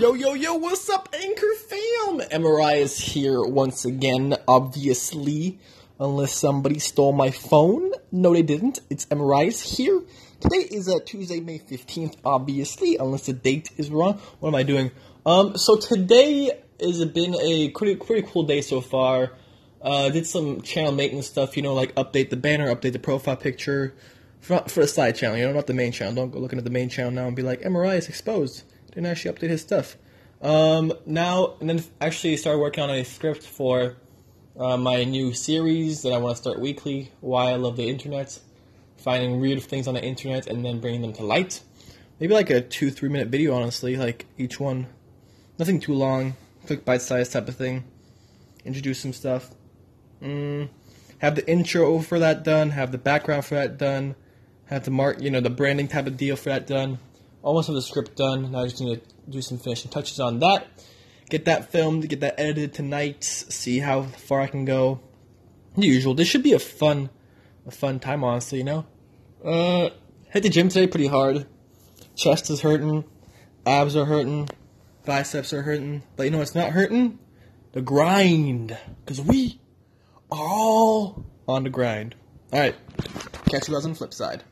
Yo, yo, yo, what's up, Anchor fam? MRI is here once again, obviously. Unless somebody stole my phone. No, they didn't. It's MRI is here. Today is uh, Tuesday, May 15th, obviously, unless the date is wrong. What am I doing? Um, so today has been a pretty, pretty cool day so far. Uh, did some channel maintenance stuff, you know, like update the banner, update the profile picture for, for the side channel, you know, not the main channel. Don't go looking at the main channel now and be like, MRI is exposed didn't actually update his stuff. Um, now, and then actually started working on a script for uh, my new series that I want to start weekly. Why I love the internet, finding weird things on the internet and then bringing them to light. Maybe like a two, three minute video, honestly, like each one. Nothing too long, quick bite size type of thing. Introduce some stuff. Mm, have the intro for that done. Have the background for that done. Have the mark, you know, the branding type of deal for that done almost have the script done. Now I just need to do some finishing touches on that. Get that filmed, get that edited tonight, see how far I can go. The usual. This should be a fun, a fun time, honestly, you know? Uh, hit the gym today pretty hard. Chest is hurting, abs are hurting, biceps are hurting. But you know what's not hurting? The grind. Because we are all on the grind. Alright, catch you guys on the flip side.